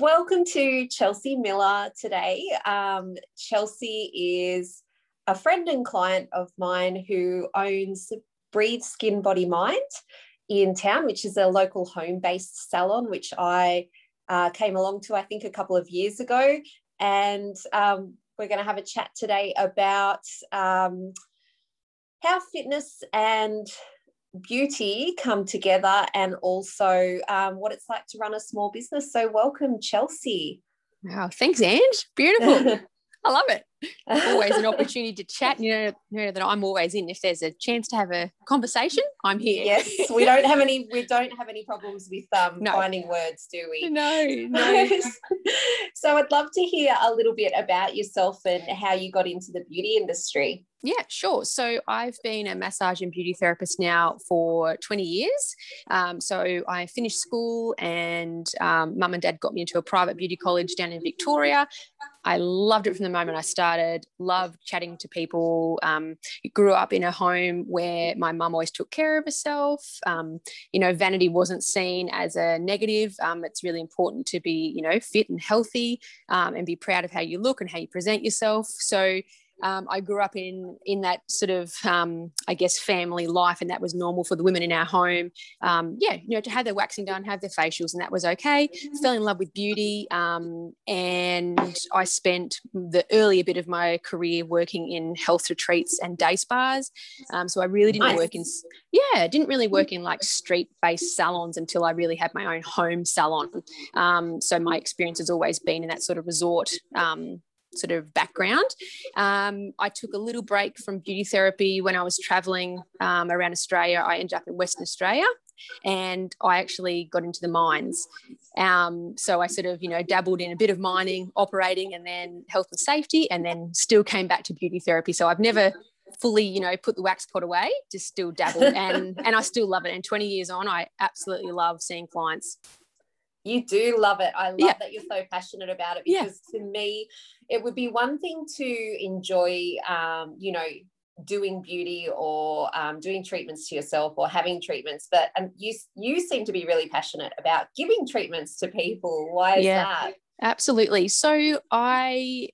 Welcome to Chelsea Miller today. Um, Chelsea is a friend and client of mine who owns Breathe Skin Body Mind in town, which is a local home based salon, which I uh, came along to, I think, a couple of years ago. And um, we're going to have a chat today about um, how fitness and beauty come together and also um, what it's like to run a small business. So, welcome, Chelsea. Wow, thanks, Ange. Beautiful. I love it. Always an opportunity to chat. You know, you know that I'm always in. If there's a chance to have a conversation, I'm here. Yes, we don't have any. We don't have any problems with um, no. finding words, do we? No, no. so I'd love to hear a little bit about yourself and how you got into the beauty industry. Yeah, sure. So I've been a massage and beauty therapist now for 20 years. Um, so I finished school, and um, mum and dad got me into a private beauty college down in Victoria. I loved it from the moment I started, loved chatting to people. Um, grew up in a home where my mum always took care of herself. Um, you know, vanity wasn't seen as a negative. Um, it's really important to be, you know, fit and healthy um, and be proud of how you look and how you present yourself. So, um, I grew up in in that sort of um, I guess family life, and that was normal for the women in our home. Um, yeah, you know, to have their waxing done, have their facials, and that was okay. Fell in love with beauty, um, and I spent the earlier bit of my career working in health retreats and day spas. Um, so I really didn't nice. work in yeah, didn't really work in like street based salons until I really had my own home salon. Um, so my experience has always been in that sort of resort um, sort of background. Um, I took a little break from beauty therapy when I was traveling um, around Australia. I ended up in Western Australia and I actually got into the mines. Um, so I sort of, you know, dabbled in a bit of mining, operating, and then health and safety, and then still came back to beauty therapy. So I've never fully, you know, put the wax pot away, just still dabbled, and and I still love it. And 20 years on, I absolutely love seeing clients you do love it. I love yeah. that you're so passionate about it because yeah. to me, it would be one thing to enjoy, um, you know, doing beauty or um, doing treatments to yourself or having treatments, but um, you you seem to be really passionate about giving treatments to people. Why is yeah, that? Absolutely. So I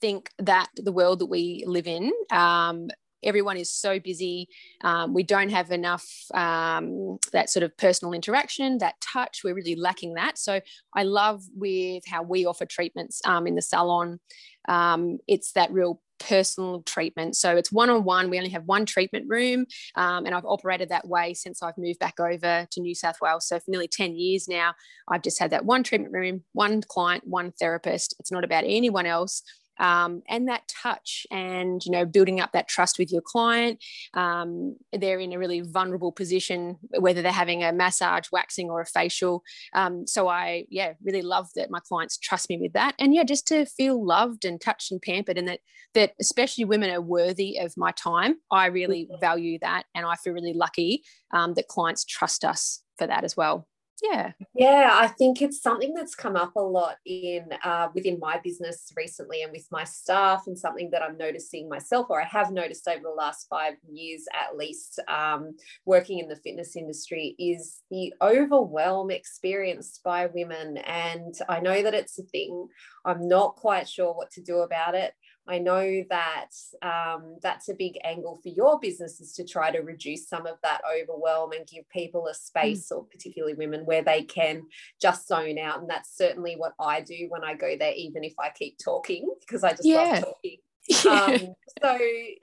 think that the world that we live in um, everyone is so busy. Um, we don't have enough um, that sort of personal interaction, that touch. We're really lacking that. So I love with how we offer treatments um, in the salon. Um, it's that real personal treatment. So it's one on one. We only have one treatment room, um, and I've operated that way since I've moved back over to New South Wales. So for nearly 10 years now, I've just had that one treatment room, one client, one therapist. It's not about anyone else um, and that touch and you know building up that trust with your client um, they're in a really vulnerable position whether they're having a massage waxing or a facial. Um, so i yeah really love that my clients trust me with that. And yeah just to feel loved and touched and pampered and that that especially women are worthy of my time. I really mm-hmm. value that and i feel really lucky um, that clients trust us for that as well yeah. Yeah i think it's something that's come up a lot in uh, within my business recently and with my staff and something that i'm noticing myself or i have noticed over the last five years at least um, working in the fitness industry is the overwhelm experienced by women. And i know that it's a thing. I'm not quite sure what to do about it I know that um, that's a big angle for your business is to try to reduce some of that overwhelm and give people a space, mm. or particularly women, where they can just zone out. And that's certainly what I do when I go there, even if I keep talking, because I just yeah. love talking. Um, so,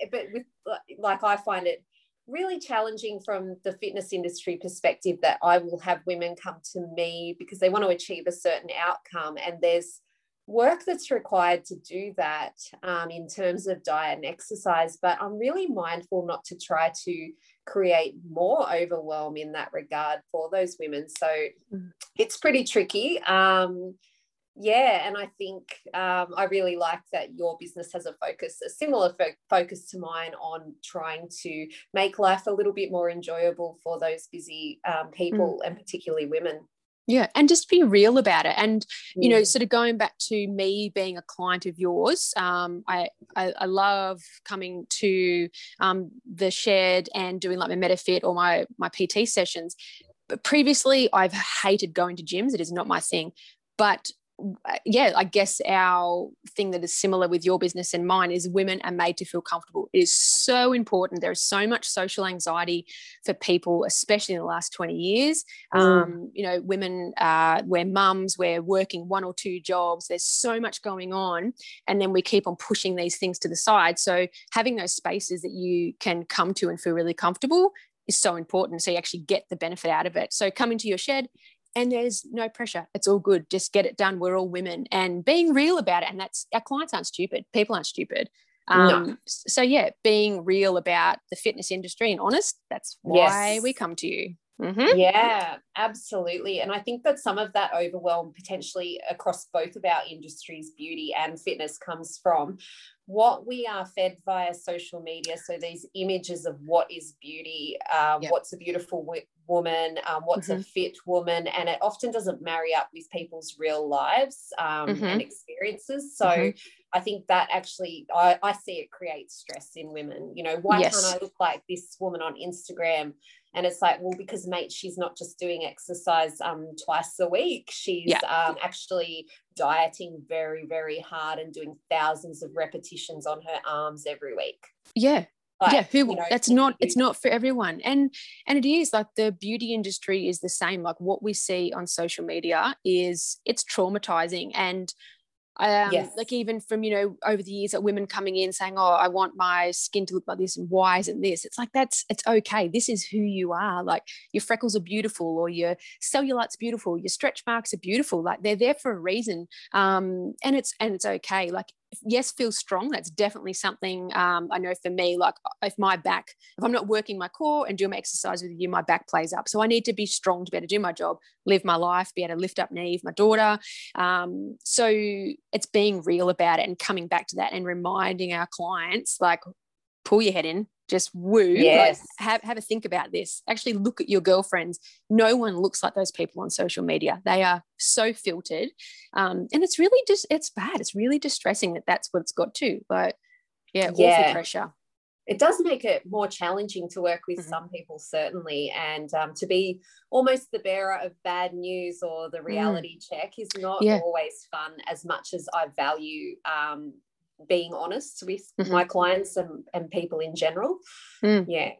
but with like, I find it really challenging from the fitness industry perspective that I will have women come to me because they want to achieve a certain outcome and there's work that's required to do that um, in terms of diet and exercise, but I'm really mindful not to try to create more overwhelm in that regard for those women. So mm. it's pretty tricky. Um, yeah and i think um, i really like that your business has a focus a similar fo- focus to mine on trying to make life a little bit more enjoyable for those busy um, people mm. and particularly women yeah and just be real about it. And you know mm. sort of going back to me being a client of yours um, I, I, I love coming to um, the shed and doing like my metafit or my my pt sessions. But previously i've hated going to gyms. It is not my thing. But yeah, I guess our thing that is similar with your business and mine is women are made to feel comfortable. It is so important. There is so much social anxiety for people, especially in the last 20 years. Mm. Um, you know, women, uh, we're mums, we're working one or two jobs, there's so much going on. And then we keep on pushing these things to the side. So having those spaces that you can come to and feel really comfortable is so important. So you actually get the benefit out of it. So coming to your shed, and there's no pressure. It's all good. Just get it done. We're all women and being real about it. And that's our clients aren't stupid. People aren't stupid. Um, no. So yeah, being real about the fitness industry and honest. That's why yes. we come to you. Mm-hmm. Yeah, absolutely. And I think that some of that overwhelm potentially across both of our industries, beauty and fitness, comes from what we are fed via social media. So these images of what is beauty, um, yep. what's a beautiful w- woman, um, what's mm-hmm. a fit woman, and it often doesn't marry up with people's real lives um, mm-hmm. and experiences. So mm-hmm. I think that actually, I, I, see it creates stress in women. You know, why yes. can't I look like this woman on Instagram? And it's like well because mate she's not just doing exercise um twice a week. She's yeah. um actually dieting very very hard and doing thousands of repetitions on her arms every week. Yeah. Like, yeah who you know, that's not it's not for everyone. And and it is like the beauty industry is the same. Like what we see on social media is it's traumatizing. And um, yes. Like even from you know over the years, that women coming in saying, "Oh, I want my skin to look like this, and why isn't this?" It's like that's it's okay. This is who you are. Like your freckles are beautiful, or your cellulite's beautiful, your stretch marks are beautiful. Like they're there for a reason, um, and it's and it's okay. Like yes feel strong. That's definitely something um, i know for me like if my back if i'm not working my core and doing my exercise with you my back plays up. So i need to be strong to be able to do my job live my life be able to lift up Neve my daughter. Um, so it's being real about it and coming back to that and reminding our clients like pull your head in just woo yes. like have, have a think about this actually look at your girlfriends no one looks like those people on social media they are so filtered um, and it's really just it's bad it's really distressing that that's what it's got to but yeah, yeah. awful pressure it does make it more challenging to work with mm-hmm. some people certainly and um, to be almost the bearer of bad news or the mm. reality mm. check is not yeah. always fun as much as i value um, being honest with mm-hmm. my clients and, and people in general. Mm. Yeah.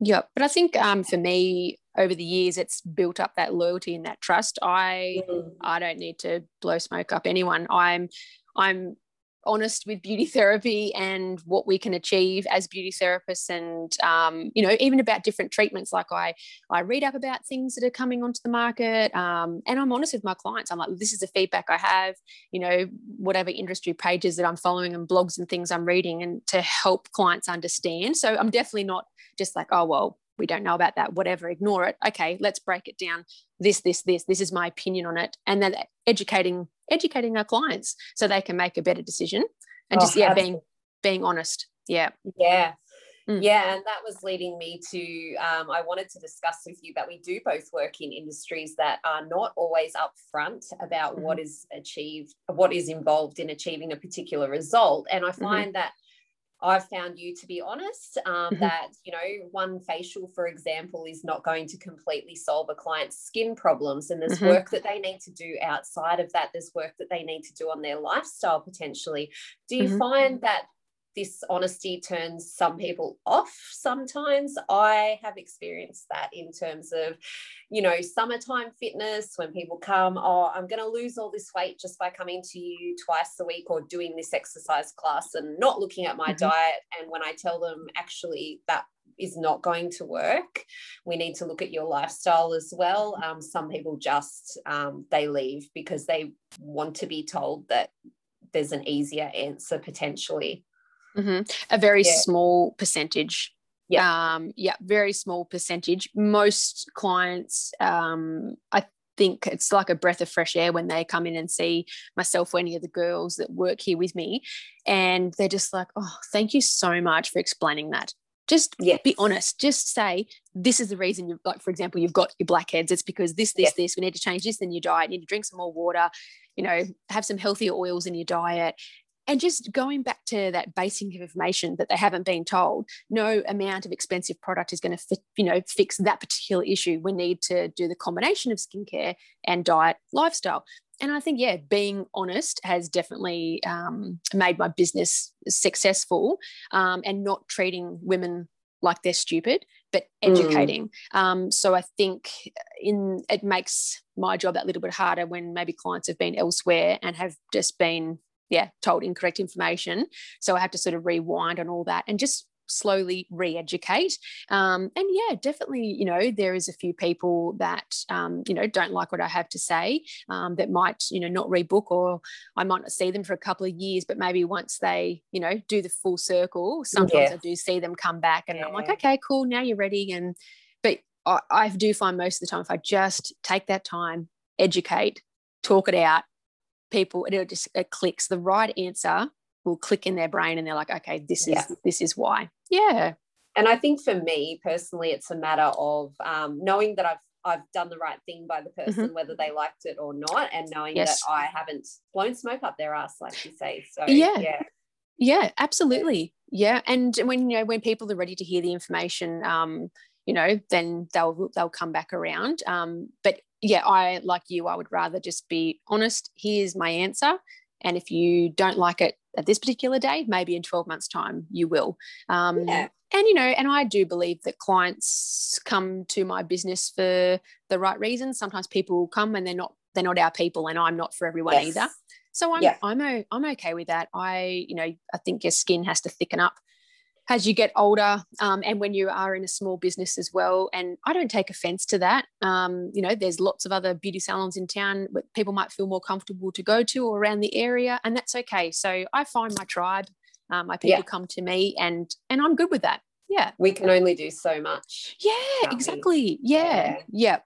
Yeah. But I think um, for me, over the years, it's built up that loyalty and that trust. I mm. I don't need to blow smoke up anyone. I'm I'm honest with beauty therapy and what we can achieve as beauty therapists and um, you know even about different treatments. Like i i read up about things that are coming onto the market um, and i'm honest with my clients. I'm like this is the feedback i have you know whatever industry pages that i'm following and blogs and things i'm reading and to help clients understand. So i'm definitely not just like oh well we don't know about that whatever ignore it okay let's break it down this this this this is my opinion on it and then educating educating our clients so they can make a better decision and oh, just yeah absolutely. being being honest yeah yeah mm. yeah and that was leading me to um, i wanted to discuss with you that we do both work in industries that are not always upfront about mm-hmm. what is achieved what is involved in achieving a particular result and i mm-hmm. find mm-hmm. that I've found you to be honest um, mm-hmm. that, you know, one facial, for example, is not going to completely solve a client's skin problems. And there's mm-hmm. work that they need to do outside of that. There's work that they need to do on their lifestyle potentially. Do you mm-hmm. find that this honesty turns some people off sometimes. I have experienced that in terms of, you know, summertime fitness when people come, oh, I'm going to lose all this weight just by coming to you twice a week or doing this exercise class and not looking at my mm-hmm. diet. And when I tell them actually that is not going to work. We need to look at your lifestyle as well. Um, some people just um, they leave because they want to be told that there's an easier answer potentially. Mm-hmm. A very yeah. small percentage. Yeah. Um, yeah, very small percentage. Most clients, um, I think it's like a breath of fresh air when they come in and see myself or any of the girls that work here with me. And they're just like, oh, thank you so much for explaining that. Just yes. be honest. Just say, this is the reason you've like, for example, you've got your blackheads. It's because this, this, yes. this. We need to change this in your diet. You need to drink some more water, you know, have some healthier oils in your diet and just going back to that basic information that they haven't been told no amount of expensive product is going to fit, you know fix that particular issue we need to do the combination of skincare and diet lifestyle and i think yeah being honest has definitely um, made my business successful um, and not treating women like they're stupid but mm. educating mm. um, so i think in it makes my job that little bit harder when maybe clients have been elsewhere and have just been yeah, told incorrect information. So I had to sort of rewind on all that and just slowly re-educate um, and yeah definitely you know there is a few people that um, you know don't like what i have to say um, that might you know not rebook or i might not see them for a couple of years but maybe once they you know do the full circle sometimes yeah. i do see them come back and yeah. i'm like okay cool now you're ready and but I, I do find most of the time if i just take that time educate talk it out people it'll just it clicks the right answer will click in their brain and they're like okay this is this is why yeah and i think for me personally it's a matter of um, knowing that i've I've done the right thing by the person, mm-hmm. whether they liked it or not, and knowing yes. that I haven't blown smoke up their ass, like you say. So yeah, yeah, yeah, absolutely, yeah. And when you know when people are ready to hear the information, um, you know, then they'll they'll come back around. Um, but yeah, I like you, I would rather just be honest. Here's my answer. And if you don't like it at this particular day, maybe in 12 months' time, you will. Um, yeah. And, you know, and I do believe that clients come to my business for the right reasons. Sometimes people come and they're not, they're not our people and I'm not for everyone yes. either. So I'm, yeah. I'm, I'm okay with that. I, you know, I think your skin has to thicken up as you get older um, and when you are in a small business as well. And I don't take offense to that. Um, you know, there's lots of other beauty salons in town that people might feel more comfortable to go to or around the area, and that's okay. So I find my tribe, um, my people yeah. come to me, and and I'm good with that. Yeah, we can only do so much. Yeah, exactly. Yeah, yeah.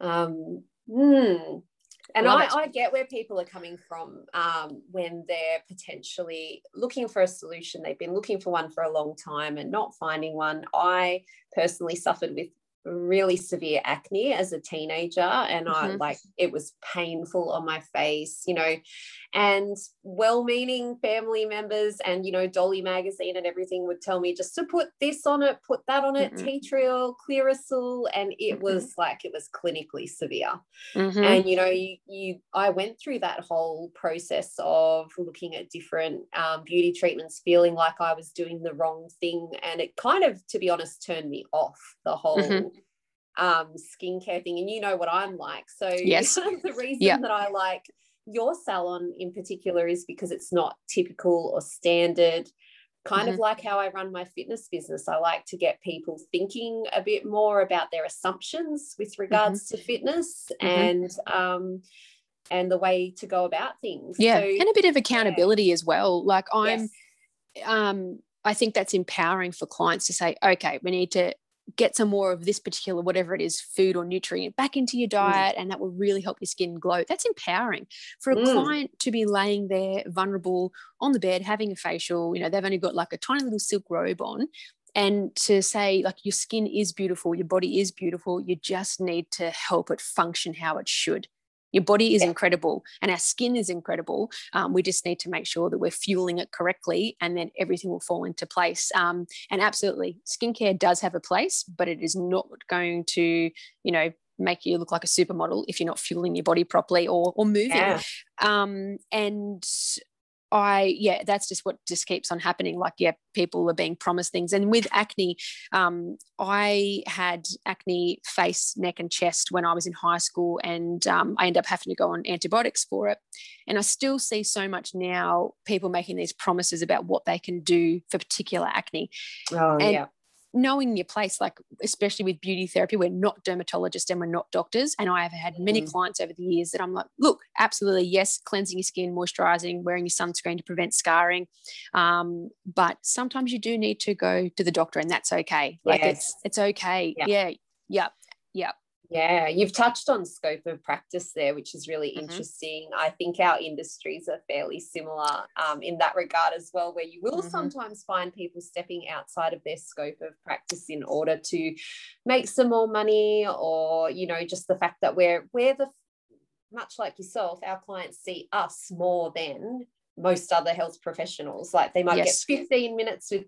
yeah. Um, hmm and I, I, get where people are coming from um, when they're potentially looking for a solution. They've been looking for one for a long time and not finding one. I personally suffered with really severe acne as a teenager and mm-hmm. I like it was painful on my face you know and well-meaning family members and you know Dolly magazine and everything would tell me just to put this on it put that on it mm-hmm. tea tree oil Clearasil and it mm-hmm. was like it was clinically severe mm-hmm. and you know you, you I went through that whole process of looking at different um, beauty treatments feeling like I was doing the wrong thing and it kind of to be honest turned me off the whole mm-hmm um, skincare thing, and you know what I'm like. So yes, the reason yeah. that I like your salon in particular is because it's not typical or standard. Kind mm-hmm. of like how I run my fitness business. I like to get people thinking a bit more about their assumptions with regards mm-hmm. to fitness mm-hmm. and um, and the way to go about things. Yeah, so, and a bit of accountability yeah. as well. Like I'm, yes. um, I think that's empowering for clients to say, okay, we need to get some more of this particular whatever it is food or nutrient back into your mm. diet mm. and that will really help your skin glow that's empowering for a mm. client to be laying there vulnerable on the bed having a facial you know they've only got like a tiny little silk robe on and to say like your skin is beautiful your body is beautiful you just need to help it function how it should your body is yeah. incredible and our skin is incredible. Um, we just need to make sure that we're fueling it correctly and then everything will fall into place. Um, and absolutely, skincare does have a place, but it is not going to, you know, make you look like a supermodel if you're not fueling your body properly or, or moving. Yeah. Um, and I yeah, that's just what just keeps on happening. Like yeah, people are being promised things, and with acne, um, I had acne face, neck, and chest when I was in high school, and um, I ended up having to go on antibiotics for it. And I still see so much now people making these promises about what they can do for particular acne. Oh and yeah knowing your place, like especially with beauty therapy, we're not dermatologists and we're not doctors. And I have had many mm. clients over the years that I'm like, look, absolutely, yes, cleansing your skin, moisturizing, wearing your sunscreen to prevent scarring. Um, but sometimes you do need to go to the doctor, and that's okay. Like yes. it's it's okay. Yeah. Yeah. Yep. Yep. Yeah, you've touched on scope of practice there, which is really mm-hmm. interesting. I think our industries are fairly similar um, in that regard as well, where you will mm-hmm. sometimes find people stepping outside of their scope of practice in order to make some more money, or you know, just the fact that we're we're the much like yourself, our clients see us more than most other health professionals. Like they might yes. get 15 minutes with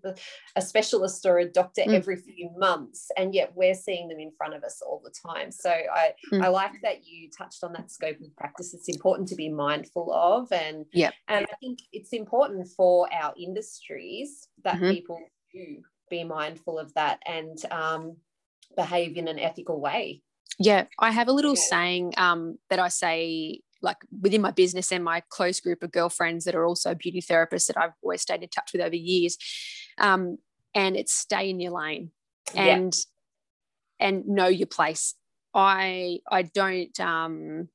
a specialist or a doctor mm. every few months, and yet we're seeing them in front of us all the time. So I, mm. I like that you touched on that scope of practice. It's important to be mindful of, and yeah, and I think it's important for our industries that mm-hmm. people do be mindful of that and um, behave in an ethical way. Yeah, I have a little yeah. saying um, that I say like within my business and my close group of girlfriends that are also beauty therapists that I've always stayed in touch with over years. Um, and it's stay in your lane and yeah. and know your place. I I don't um,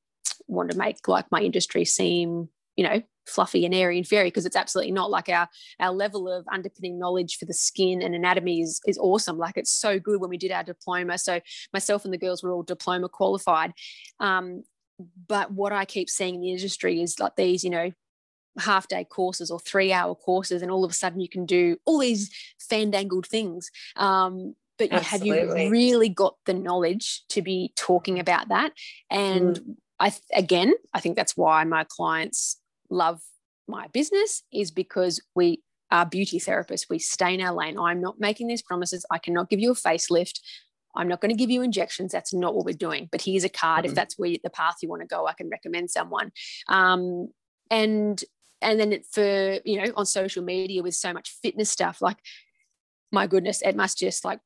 want to make like my industry seem you know fluffy and airy and fairy because it's absolutely not like our our level of underpinning knowledge for the skin and anatomy is is awesome like it's so good when we did our diploma so myself and the girls were all diploma qualified um, but what I keep seeing in the industry is like these, you know, half day courses or three hour courses, and all of a sudden you can do all these fandangled things. Um, but have you really got the knowledge to be talking about that? And mm. I, again, I think that's why my clients love my business is because we are beauty therapists. We stay in our lane. I'm not making these promises. I cannot give you a facelift. I'm not going to give you injections. That's not what we're doing. But here's a card. Mm-hmm. If that's where the path you want to go, I can recommend someone. Um, and and then for you know on social media with so much fitness stuff, like my goodness, it must just like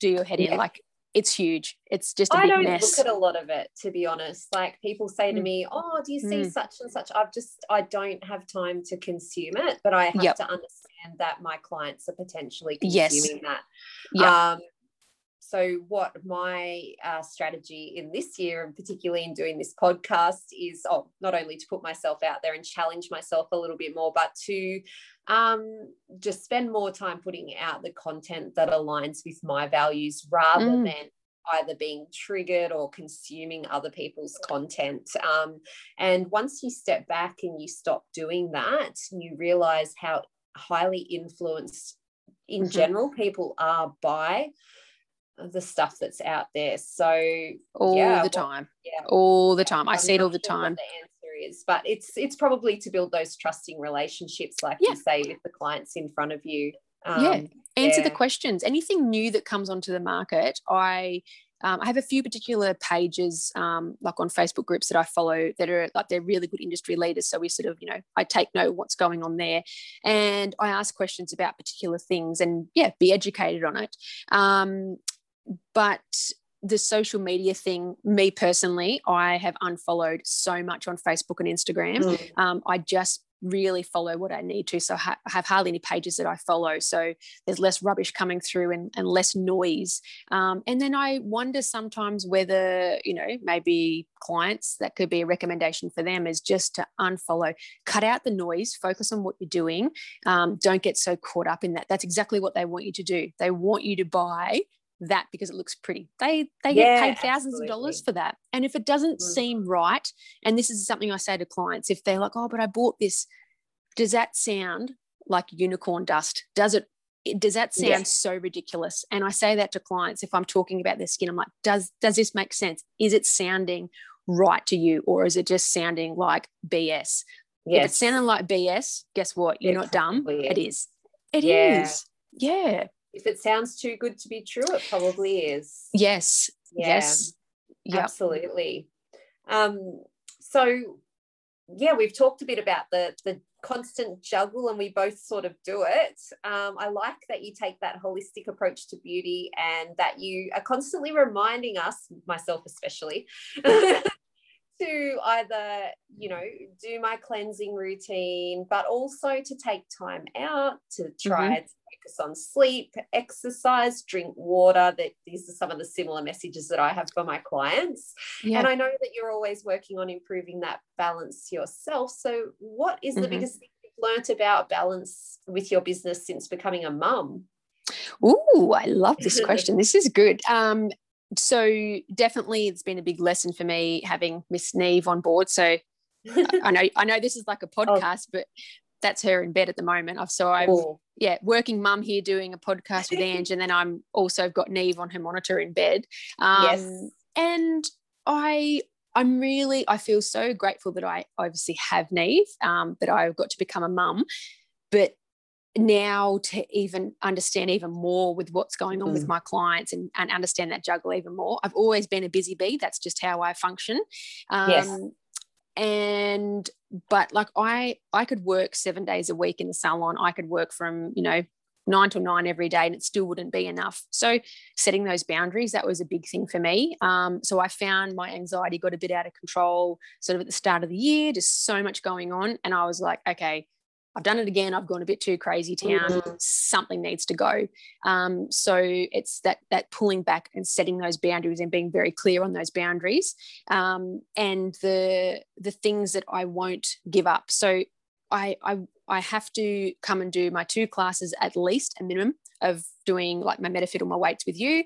do your head yeah. in. Like it's huge. It's just a I big don't mess. look at a lot of it, to be honest. Like people say to mm. me, "Oh, do you see mm. such and such?" I've just I don't have time to consume it, but I have yep. to understand that my clients are potentially consuming yes. that. Yeah. Um, so what my uh, strategy in this year and particularly in doing this podcast is oh, not only to put myself out there and challenge myself a little bit more but to um, just spend more time putting out the content that aligns with my values rather mm. than either being triggered or consuming other people's content. Um, and once you step back and you stop doing that, you realize how highly influenced in mm-hmm. general people are by the stuff that's out there. So all yeah, the time, yeah, all the time. I see it all the time. the answer is, but it's it's probably to build those trusting relationships, like yeah. you say, with the clients in front of you. Um, yeah, answer yeah. the questions. Anything new that comes onto the market, I um, I have a few particular pages, um, like on Facebook groups that I follow that are like they're really good industry leaders. So we sort of, you know, I take note what's going on there, and I ask questions about particular things, and yeah, be educated on it. Um, but the social media thing, me personally, I have unfollowed so much on Facebook and Instagram. Mm. Um, I just really follow what I need to. So I have hardly any pages that I follow. So there's less rubbish coming through and, and less noise. Um, and then I wonder sometimes whether, you know, maybe clients that could be a recommendation for them is just to unfollow, cut out the noise, focus on what you're doing. Um, don't get so caught up in that. That's exactly what they want you to do. They want you to buy that because it looks pretty. They they yeah, get paid thousands absolutely. of dollars for that. And if it doesn't mm. seem right, and this is something I say to clients, if they're like, "Oh, but I bought this," does that sound like unicorn dust? Does it? Does that sound yes. so ridiculous? And I say that to clients if I'm talking about their skin. I'm like, does does this make sense? Is it sounding right to you, or is it just sounding like BS? Yes. If it's sounding like BS, guess what? You're it not dumb. Is. It is. It yeah. is. Yeah if it sounds too good to be true, it probably is. Yes. Yeah, yes. Yep. Absolutely. Um, so yeah, we've talked a bit about the the constant juggle and we both sort of do it. Um, I like that you take that holistic approach to beauty and that you are constantly reminding us, myself especially, to either, you know, do my cleansing routine, but also to take time out to try mm-hmm focus on sleep, exercise, drink water. That these are some of the similar messages that I have for my clients. Yeah. And I know that you're always working on improving that balance yourself. So, what is the mm-hmm. biggest thing you've learnt about balance with your business since becoming a mum? Ooh, I love this question. this is good. Um, so definitely it's been a big lesson for me having Miss Neve on board. So I know I know this is like a oh. podcast, oh. but that's her in bed at the moment. I've so I've oh. yeah, working mum here doing a podcast with Ange, and then I'm also got Neve on her monitor in bed. Um, yes. and I I'm really I feel so grateful that I obviously have Neve, um, that I've got to become a mum. But now to even understand even more with what's going on mm. with my clients and, and understand that juggle even more. I've always been a busy bee. That's just how I function. Um, yes. And but like I I could work seven days a week in the salon. I could work from you know nine to nine every day and it still wouldn't be enough. So setting those boundaries, that was a big thing for me. Um, so I found my anxiety got a bit out of control sort of at the start of the year, just so much going on. And I was like, okay, I've done it again. I've gone a bit too crazy town. Mm-hmm. Something needs to go. Um, so it's that that pulling back and setting those boundaries and being very clear on those boundaries um, and the the things that I won't give up. So I, I I have to come and do my two classes at least a minimum of doing like my metafit or my weights with you.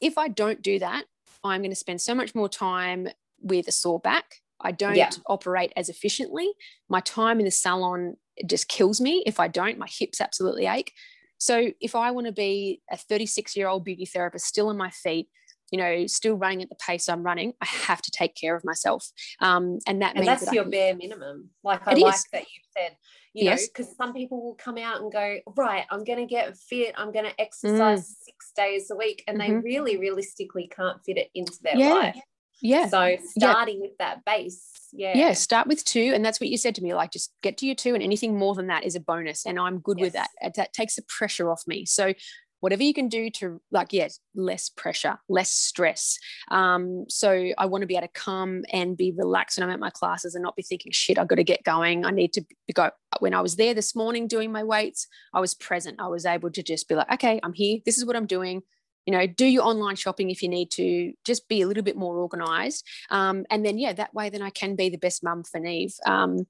If I don't do that, I'm going to spend so much more time with a sore back. I don't yeah. operate as efficiently. My time in the salon it just kills me if I don't. My hips absolutely ache. So if I want to be a 36 year old beauty therapist still on my feet, you know, still running at the pace I'm running, I have to take care of myself. Um, and that and means that's that your can, bare minimum. Like I like is. that you said, you yes. know, because some people will come out and go, right, I'm going to get fit, I'm going to exercise mm. six days a week, and mm-hmm. they really realistically can't fit it into their yeah. life. Yeah. So starting yeah. with that base. Yeah. Yeah. Start with two. And that's what you said to me. Like just get to your two and anything more than that is a bonus. And I'm good yes. with that. That takes the pressure off me. So whatever you can do to like, yes, less pressure, less stress. Um, so I want to be able to come and be relaxed when I'm at my classes and not be thinking, shit, I've got to get going. I need to go. When I was there this morning doing my weights, I was present. I was able to just be like, okay, I'm here. This is what I'm doing you know do your online shopping if you need to just be a little bit more organized. Um, and then yeah that way then i can be the best mum for neve. Um,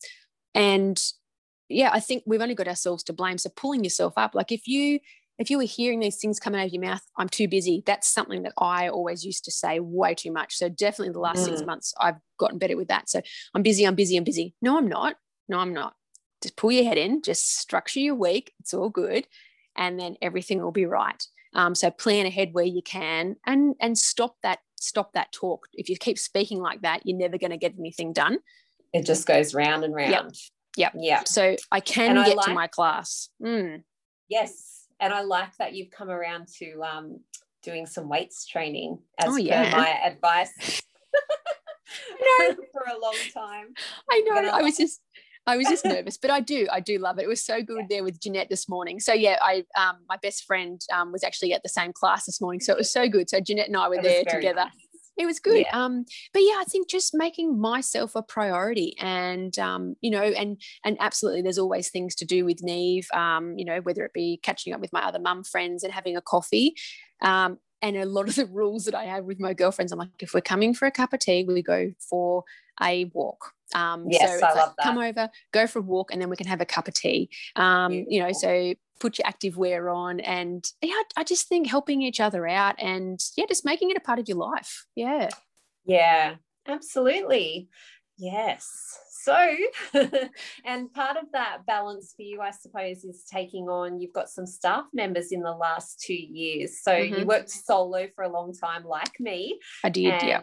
and yeah i think we've only got ourselves to blame. So pulling yourself up like if you if you were hearing these things coming out of your mouth i'm too busy. That's something that i always used to say way too much. So definitely the last mm. six months i've gotten better with that. So i'm busy i'm busy i'm busy. No i'm not. No i'm not. Just pull your head in just structure your week. It's all good. And then everything will be right um, so plan ahead where you can and and stop that stop that talk. If you keep speaking like that, you're never going to get anything done. It just goes round and round. Yep. Yep. Yeah. So I can and get I like, to my class. Mm. Yes. And I like that you've come around to um, doing some weights training as oh, yeah. per my advice. no. for a long time. I know. I was just I was just nervous, but I do, I do love it. It was so good there with Jeanette this morning. So yeah, I, um, my best friend um, was actually at the same class this morning, so it was so good. So Jeanette and I were there together. Nice. It was good. Yeah. Um, but yeah, I think just making myself a priority, and um, you know, and and absolutely, there's always things to do with Neve. Um, you know, whether it be catching up with my other mum friends and having a coffee. Um, and a lot of the rules that I have with my girlfriends, I'm like, if we're coming for a cup of tea, we go for a walk um, yes, so I love that. come over, go for a walk, and then we can have a cup of tea. Um, you know, so put your active wear on, and yeah, I just think helping each other out, and yeah, just making it a part of your life. Yeah. Yeah, absolutely. Yes. So, and part of that balance for you, I suppose, is taking on, you've got some staff members in the last two years. So mm-hmm. you worked solo for a long time, like me. I did, yeah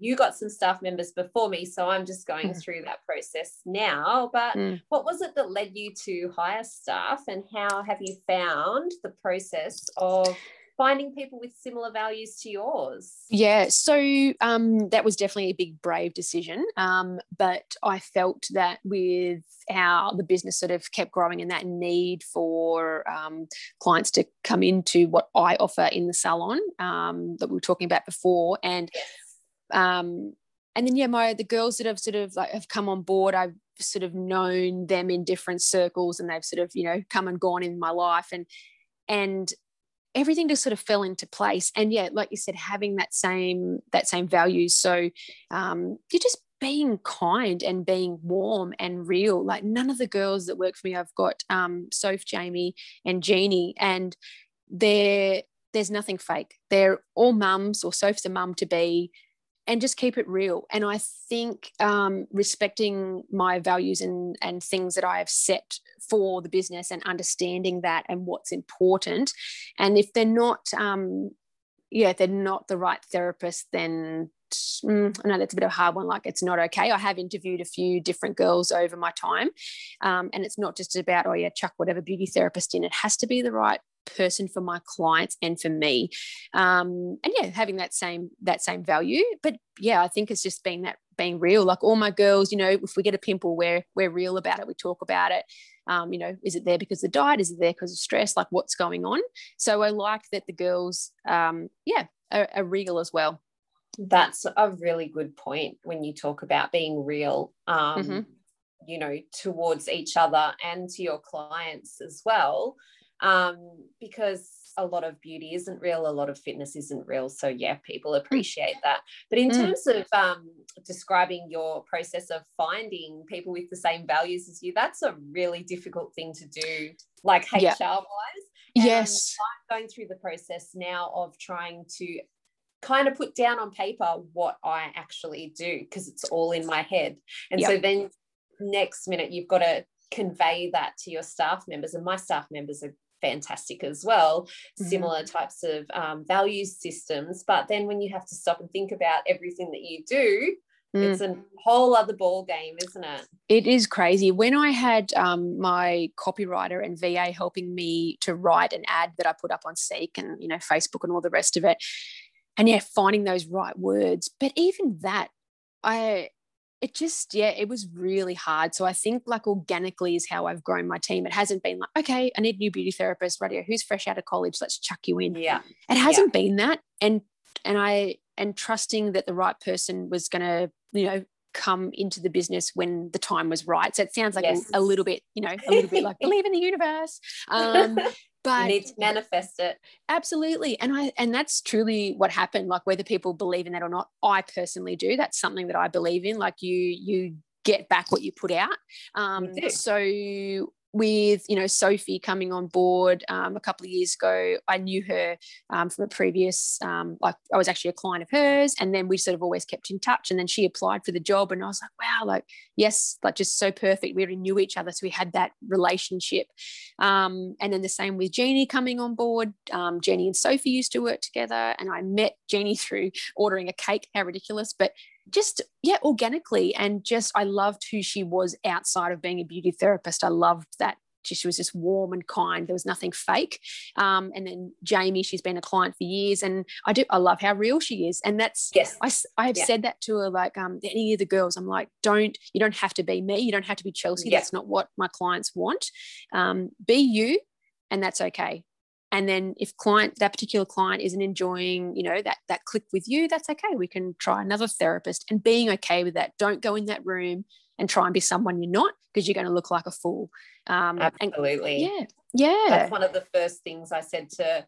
you got some staff members before me so i'm just going mm. through that process now but mm. what was it that led you to hire staff and how have you found the process of finding people with similar values to yours yeah so um, that was definitely a big brave decision um, but i felt that with how the business sort of kept growing and that need for um, clients to come into what i offer in the salon um, that we were talking about before and yes um, and then yeah, my the girls that have sort of like have come on board, I've sort of known them in different circles, and they've sort of you know come and gone in my life, and and everything just sort of fell into place. And yeah, like you said, having that same that same values. So um, you're just being kind and being warm and real. Like none of the girls that work for me, I've got um, Soph, Jamie, and Jeannie, and they're there's nothing fake. They're all mums or Soph's a mum to be, and just keep it real. And I think um, respecting my values and and things that I have set for the business and understanding that and what's important. And if they're not, um, yeah, they're not the right therapist, then mm, I know that's a bit of a hard one. Like it's not okay. I have interviewed a few different girls over my time, um, and it's not just about oh yeah, chuck whatever beauty therapist in. It has to be the right person for my clients and for me. Um, and yeah having that same that same value. But yeah i think it's just being that being real. Like all my girls you know if we get a pimple we're we're real about it. We talk about it. Um, you know is it there because of the diet? Is it there because of stress? Like what's going on? So i like that the girls um, yeah are, are real as well. That's a really good point when you talk about being real um, mm-hmm. you know towards each other and to your clients as well um, because a lot of beauty isn't real, a lot of fitness isn't real. So, yeah, people appreciate that. But in mm. terms of um, describing your process of finding people with the same values as you, that's a really difficult thing to do, like HR yeah. wise. And yes. I'm going through the process now of trying to kind of put down on paper what I actually do because it's all in my head. And yep. so then next minute you've got to convey that to your staff members and my staff members are fantastic as well mm-hmm. similar types of um, values systems but then when you have to stop and think about everything that you do mm. it's a whole other ball game isn't it it is crazy when i had um, my copywriter and va helping me to write an ad that i put up on seek and you know facebook and all the rest of it and yeah finding those right words but even that i it just yeah it was really hard. So i think like organically is how i've grown my team. It hasn't been like okay i need a new beauty therapist radio who's fresh out of college? Let's chuck you in. Yeah. It hasn't yeah. been that. And and i and trusting that the right person was going to you know come into the business when the time was right. So it sounds like yes. a, a, little bit you know a little bit like believe in the universe. Um but you need to manifest it. Absolutely. And i and that's truly what happened like whether people believe in that or not. I personally do. That's something that i believe in. Like you you get back what you put out. Um so with you know Sophie coming on board um, a couple of years ago, I knew her um, from a previous um, like I was actually a client of hers, and then we sort of always kept in touch. And then she applied for the job, and I was like, wow, like yes, like just so perfect. We already knew each other, so we had that relationship. Um, and then the same with Jeannie coming on board. Um, Jeannie and Sophie used to work together, and I met Jeannie through ordering a cake. How ridiculous! But just yeah organically. And just i loved who she was outside of being a beauty therapist. I loved that she was just warm and kind. There was nothing fake. Um, and then jamie she's been a client for years. And i do i love how real she is. And that's yes. I, I have yeah. said that to her like um, any of the girls. I'm like don't you don't have to be me. You don't have to be chelsea. Yeah. that's not what my clients want. Um, be you and that's okay and then if client that particular client isn't enjoying you know that that click with you that's okay. We can try another therapist. And being okay with that. Don't go in that room and try and be someone you're not because you're going to look like a fool. Um absolutely. And, yeah. Yeah. That's one of the first things i said to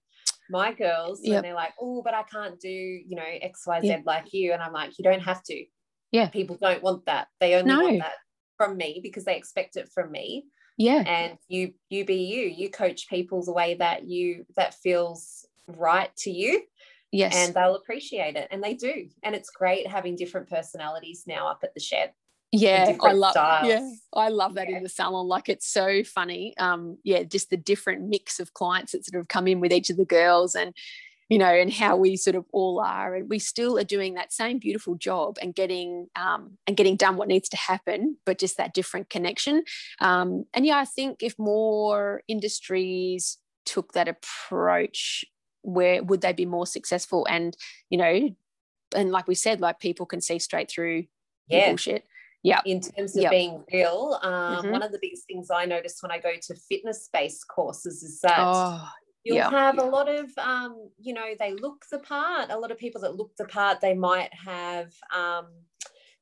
my girls yep. and they're like oh but i can't do you know xyz yep. like you. And i'm like you don't have to. Yeah. People don't want that. They only no. want that from me because they expect it from me yeah. and you you be you. You coach people the way that you that feels right to you yes. and they'll appreciate it and they do. And it's great having different personalities now up at the shed yeah i love styles. yeah i love that yeah. in the salon. Like it's so funny um yeah just the different mix of clients that sort of come in with each of the girls and you know, and how we sort of all are. And we still are doing that same beautiful job and getting um, and getting done what needs to happen, but just that different connection. Um, and yeah, I think if more industries took that approach, where would they be more successful? And you know, and like we said, like people can see straight through yeah. bullshit. Yeah. In terms of yep. being real, um, mm-hmm. one of the biggest things I notice when I go to fitness based courses is that oh, You'll yeah. have a lot of, um, you know, they look the part. A lot of people that look the part, they might have um,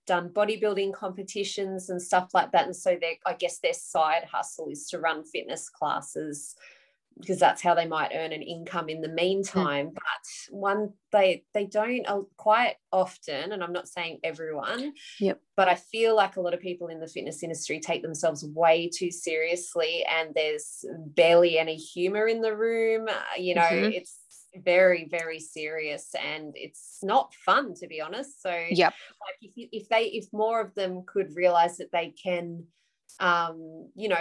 done bodybuilding competitions and stuff like that. And so they I guess their side hustle is to run fitness classes because that's how they might earn an income in the meantime mm. but one they they don't uh, quite often and i'm not saying everyone yep. but i feel like a lot of people in the fitness industry take themselves way too seriously and there's barely any humor in the room uh, you know mm-hmm. it's very very serious and it's not fun to be honest so yep like if, you, if they if more of them could realize that they can um you know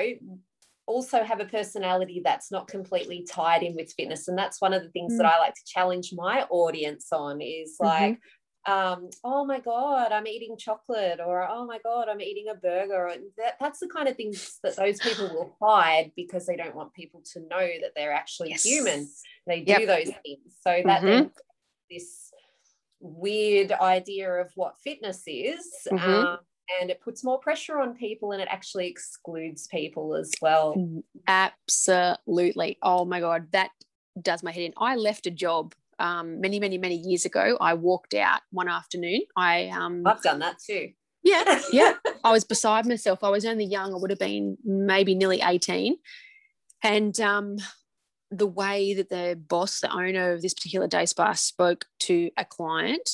also have a personality that's not completely tied in with fitness and that's one of the things mm. that i like to challenge my audience on is mm-hmm. like mm-hmm um, oh my god i'm eating chocolate or oh my god i'm eating a burger that, that's the kind of things that those people will hide because they don't want people to know that they're actually yes. human they do yep. those things so that mm-hmm. this weird idea of what fitness is mm-hmm. um, and it puts more pressure on people and it actually excludes people as well absolutely oh my god that does my head in i left a job um, many, many, many years ago, I walked out one afternoon. I um, I've done that too. Yeah, yeah. I was beside myself. I was only young. I would have been maybe nearly eighteen, and um, the way that the boss, the owner of this particular day spa, spoke to a client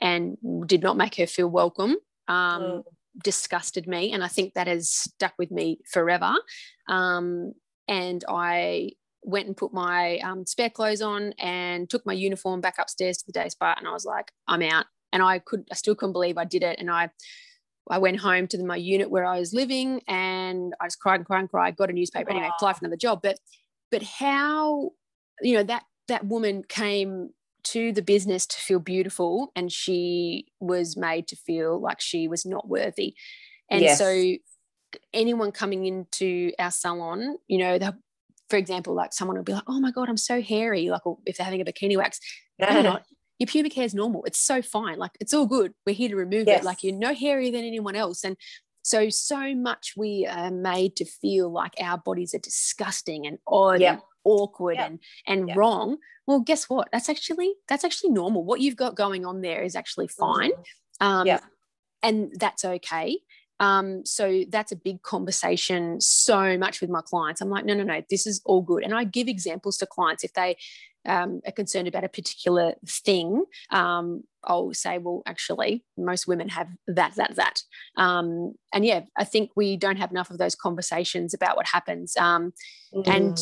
and did not make her feel welcome. Um, oh. disgusted me and i think that has stuck with me forever. Um, and i went and put my um, spare clothes on and took my uniform back upstairs to the day spa and I was like I'm out. And I could I still couldn't believe I did it and I I went home to the, my unit where I was living and I just cried and cried and cried got a newspaper anyway applied for another job. But but how you know that that woman came to the business to feel beautiful and she was made to feel like she was not worthy and yes. so anyone coming into our salon you know for example, like someone will be like, oh my God, I'm so hairy. Like, if they're having a bikini wax, no, not. Your pubic hair is normal. It's so fine. Like, it's all good. We're here to remove yes. it. Like, you're no hairier than anyone else. And so, so much we are made to feel like our bodies are disgusting and odd yep. and awkward yep. and, and yep. wrong. Well, guess what? That's actually, that's actually normal. What you've got going on there is actually fine. Mm-hmm. Um, yeah. And that's okay. Um, so that's a big conversation so much with my clients. I'm like, no, no, no, this is all good. And I give examples to clients if they um, are concerned about a particular thing. Um, I'll say, well, actually, most women have that, that, that. Um, and yeah, I think we don't have enough of those conversations about what happens. Um, mm. And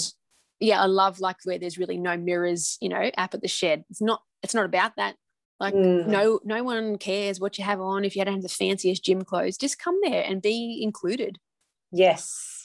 yeah, I love like where there's really no mirrors, you know, up at the shed. It's not, it's not about that. Like mm. no no one cares what you have on if you don't have the fanciest gym clothes. Just come there and be included. Yes.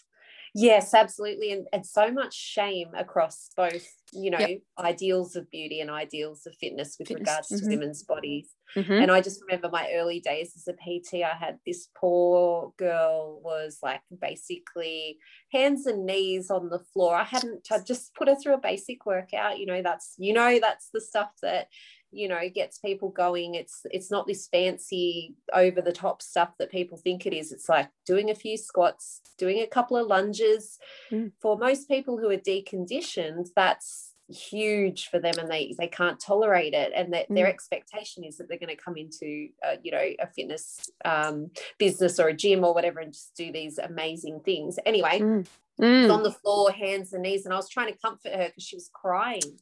Yes, absolutely. And, and so much shame across both, you know, yep. ideals of beauty and ideals of fitness with fitness. regards mm-hmm. to women's bodies. Mm-hmm. And I just remember my early days as a PT, I had this poor girl was like basically hands and knees on the floor. I hadn't I just put her through a basic workout. You know, that's you know, that's the stuff that you know gets people going it's it's not this fancy over the top stuff that people think it is it's like doing a few squats doing a couple of lunges mm. for most people who are deconditioned that's huge for them and they they can't tolerate it and that mm. their expectation is that they're going to come into a, you know a fitness um, business or a gym or whatever and just do these amazing things anyway mm. Mm. on the floor hands and knees and i was trying to comfort her because she was crying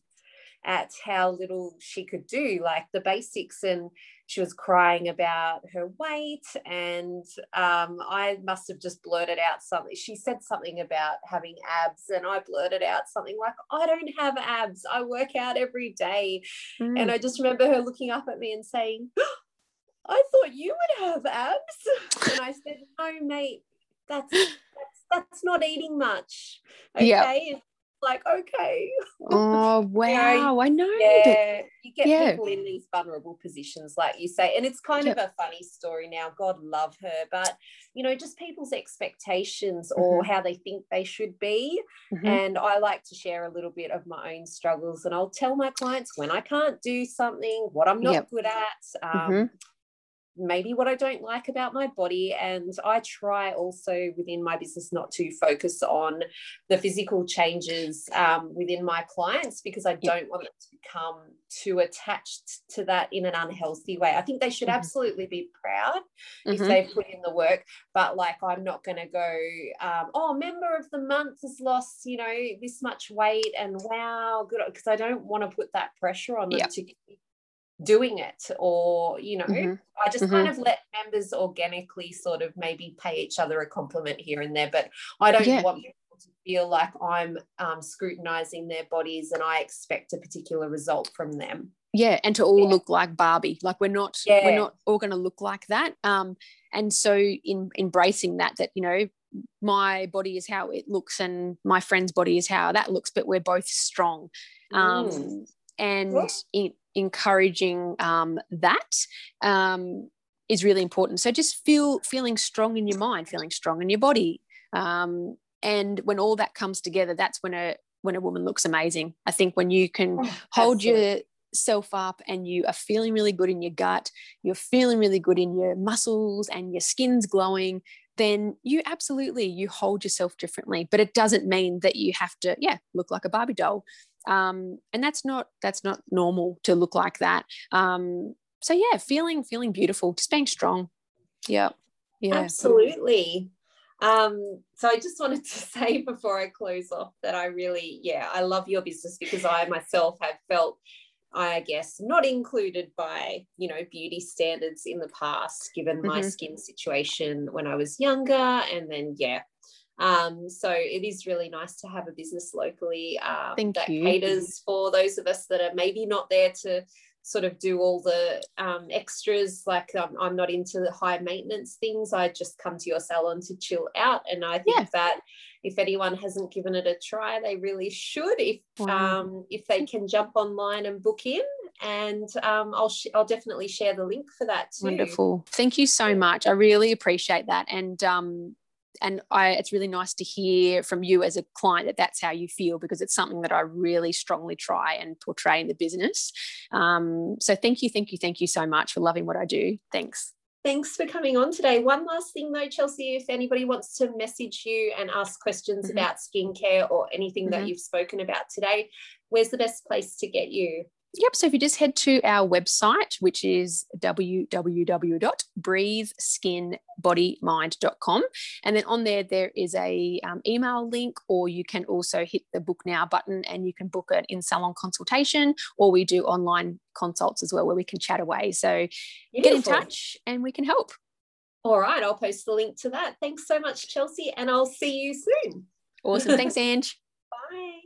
at how little she could do, like the basics. And she was crying about her weight. And um, I must have just blurted out something. She said something about having abs. And I blurted out something like, I don't have abs. I work out every day. Mm. And I just remember her looking up at me and saying, I thought you would have abs. And I said, No, mate, that's that's that's not eating much. Okay. Yep like, okay. Oh wow, you know, I know. Yeah, you get yeah. people in these vulnerable positions, like you say, and it's kind yep. of a funny story now. God love her, but you know, just people's expectations mm-hmm. or how they think they should be. Mm-hmm. And I like to share a little bit of my own struggles, and I'll tell my clients when I can't do something, what I'm not yep. good at. Um, mm-hmm maybe what I don't like about my body. And I try also within my business not to focus on the physical changes um, within my clients because I don't want them to become too attached to that in an unhealthy way. I think they should mm-hmm. absolutely be proud mm-hmm. if they've put in the work, but like I'm not going to go, um, oh, member of the month has lost, you know, this much weight and wow, good, because I don't want to put that pressure on them yep. to doing it or you know mm-hmm. i just mm-hmm. kind of let members organically sort of maybe pay each other a compliment here and there but i don't yeah. want people to feel like I'm um, scrutinizing their bodies and I expect a particular result from them. Yeah, and to all yeah. look like Barbie. Like we're not yeah. we're not all going to look like that. Um, and so in embracing that, that you know, my body is how it looks, and my friend's body is how that looks, but we're both strong. Um, mm. and yeah. In, encouraging um, that um, is really important. So just feel feeling strong in your mind, feeling strong in your body. Um, and when all that comes together, that's when a when a woman looks amazing. I think when you can oh, hold yourself up and you are feeling really good in your gut, you're feeling really good in your muscles and your skin's glowing, then you absolutely you hold yourself differently. But it doesn't mean that you have to, yeah, look like a Barbie doll. Um, and that's not that's not normal to look like that. Um, so yeah, feeling feeling beautiful, just being strong. Yeah. Yeah. Absolutely. Um, so I just wanted to say before I close off that I really, yeah, I love your business because I myself have felt, I guess, not included by, you know, beauty standards in the past, given mm-hmm. my skin situation when I was younger. And then, yeah. Um, so it is really nice to have a business locally um, that you. caters for those of us that are maybe not there to sort of do all the um, extras. Like um, I'm not into the high maintenance things. I just come to your salon to chill out. And I think yeah. that if anyone hasn't given it a try, they really should. If wow. um, if they can jump online and book in, and um, I'll sh- I'll definitely share the link for that too. Wonderful. Thank you so much. I really appreciate that. And um, and I, it's really nice to hear from you as a client that that's how you feel because it's something that I really strongly try and portray in the business. Um, so thank you, thank you, thank you so much for loving what I do. Thanks. Thanks for coming on today. One last thing though, Chelsea, if anybody wants to message you and ask questions mm-hmm. about skincare or anything mm-hmm. that you've spoken about today, where's the best place to get you? Yep. So if you just head to our website, which is www.breatheskinbodymind.com, and then on there there is a um, email link, or you can also hit the book now button and you can book an in salon consultation, or we do online consults as well where we can chat away. So Beautiful. get in touch and we can help. All right, I'll post the link to that. Thanks so much, Chelsea, and I'll see you soon. Awesome. Thanks, Ange. Bye.